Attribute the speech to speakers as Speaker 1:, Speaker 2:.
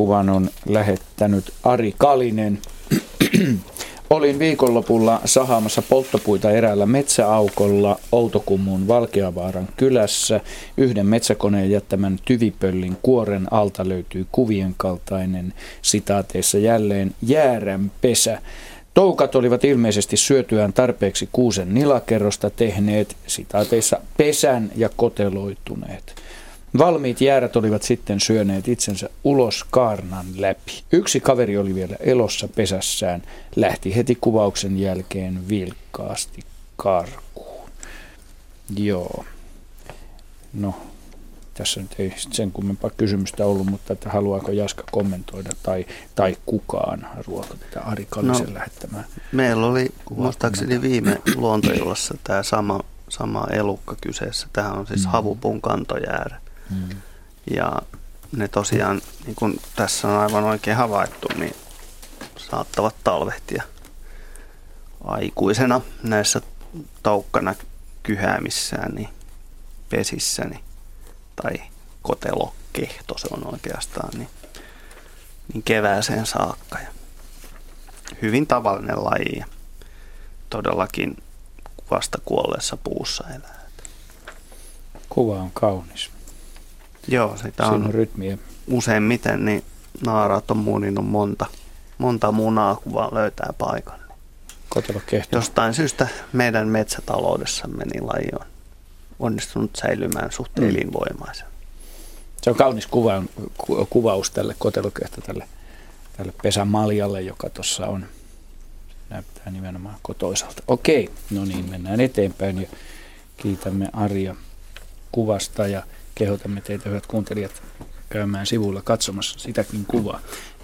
Speaker 1: Kuvan on lähettänyt Ari Kalinen. Olin viikonlopulla sahaamassa polttopuita eräällä metsäaukolla Outokummun Valkeavaaran kylässä. Yhden metsäkoneen jättämän tyvipöllin kuoren alta löytyy kuvien kaltainen sitaateissa jälleen jääränpesä. Toukat olivat ilmeisesti syötyään tarpeeksi kuusen nilakerrosta tehneet, sitaateissa, pesän ja koteloituneet. Valmiit jäärät olivat sitten syöneet itsensä ulos kaarnan läpi. Yksi kaveri oli vielä elossa pesässään, lähti heti kuvauksen jälkeen vilkkaasti karkuun. Joo. No, tässä nyt ei sen kummempaa kysymystä ollut, mutta että haluaako Jaska kommentoida tai, tai kukaan ruoka tätä Ari Kallisen no, lähettämään.
Speaker 2: Meillä oli muistaakseni viime luontoillassa tämä sama, sama elukka kyseessä. Tähän on siis mm. havupun kantojäärä. Mm. Ja ne tosiaan, niin kuin tässä on aivan oikein havaittu, niin saattavat talvehtia aikuisena näissä taukkana kyhäämissään, niin pesissäni tai kotelokehto se on oikeastaan, niin, niin kevääseen saakka. Ja hyvin tavallinen laji ja todellakin vasta kuolleessa puussa elää.
Speaker 1: Kuva on kaunis.
Speaker 2: Joo, sitä on, on rytmiä. Useimmiten niin naaraat on muninut monta, monta munaa, kun vaan löytää paikan. Jostain syystä meidän metsätaloudessamme niin laji on onnistunut säilymään suht mm. elinvoimaisen.
Speaker 1: Se on kaunis kuva, ku, kuvaus tälle kotelokehto, tälle, tälle pesämaljalle, joka tuossa on. Näyttää nimenomaan kotoisalta. Okei, no niin, mennään eteenpäin ja kiitämme Arja kuvasta ja kehotamme teitä hyvät kuuntelijat käymään sivulla katsomassa sitäkin kuvaa.